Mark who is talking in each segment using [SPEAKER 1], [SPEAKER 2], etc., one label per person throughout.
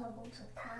[SPEAKER 1] 我要公主她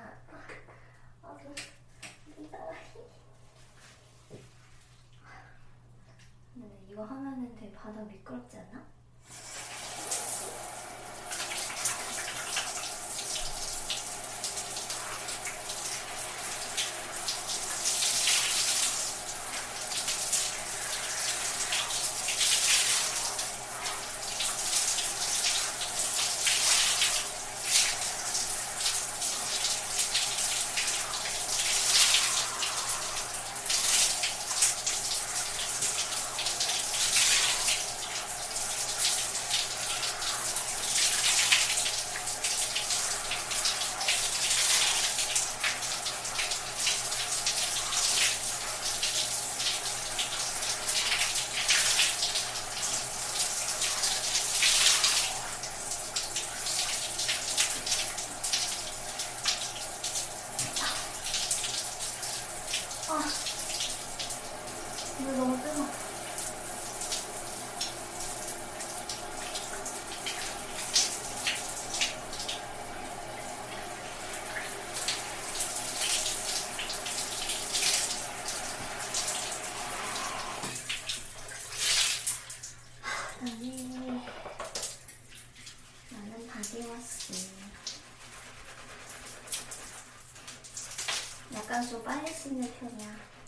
[SPEAKER 1] 나도 빨리 쓰는 편이야.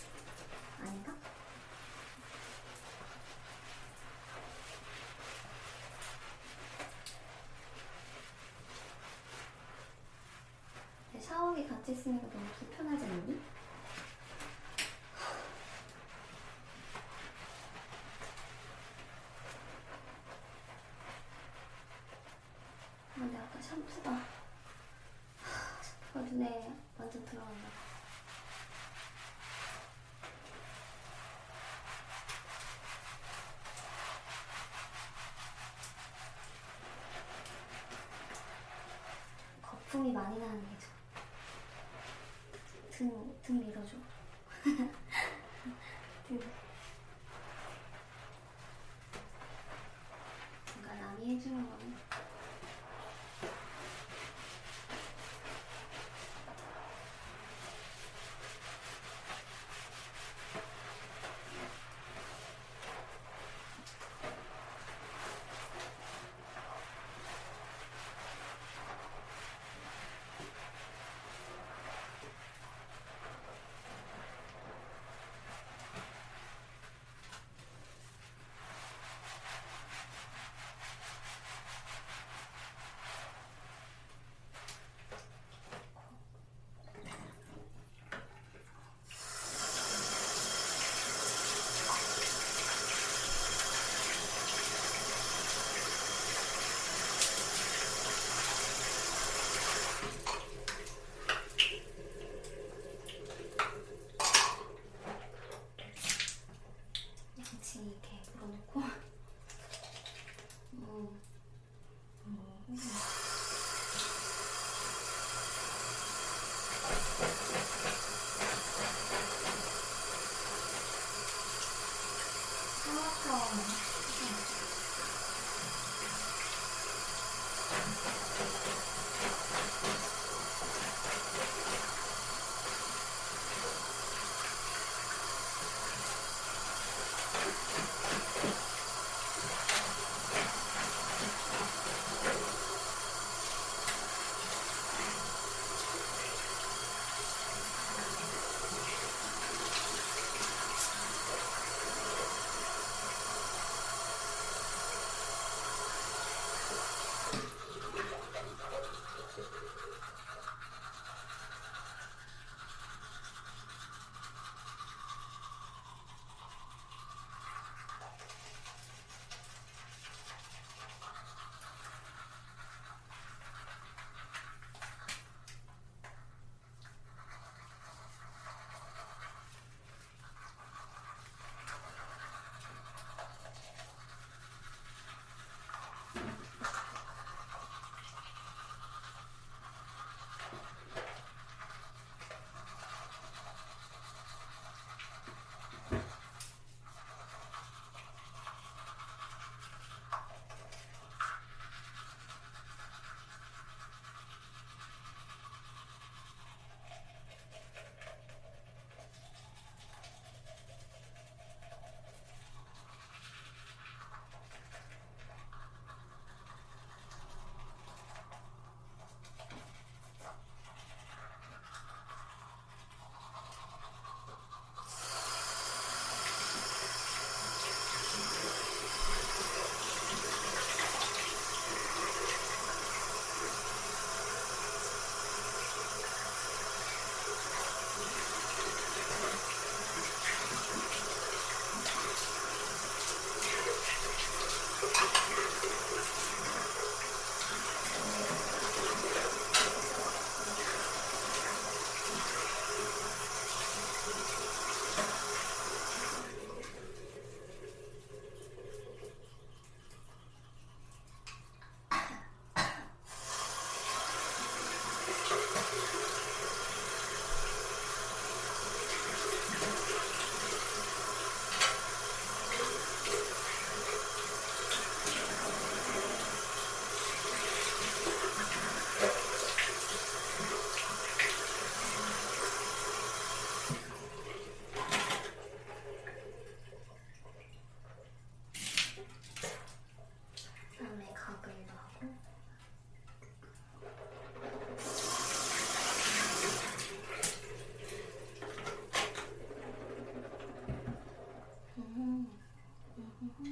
[SPEAKER 1] 거품이 많이 나는 게 좋아. 등, 등 밀어줘. 등. 뭔가 남이 해주는 거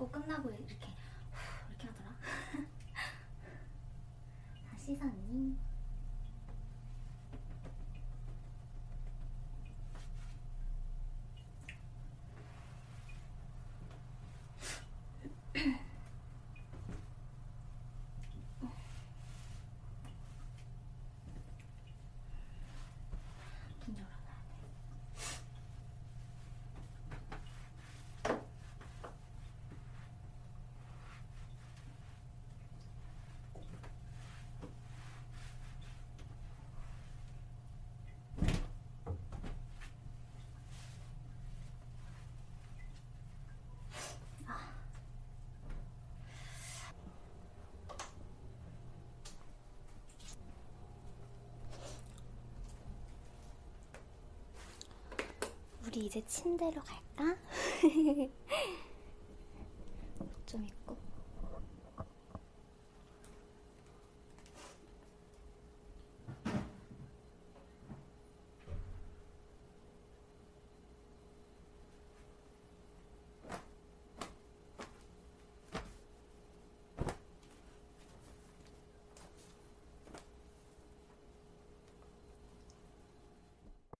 [SPEAKER 1] 나꼭 끝나고 이렇게 후, 이렇게 하더라. 다 씻었니? 우리 이제 침대로 갈까?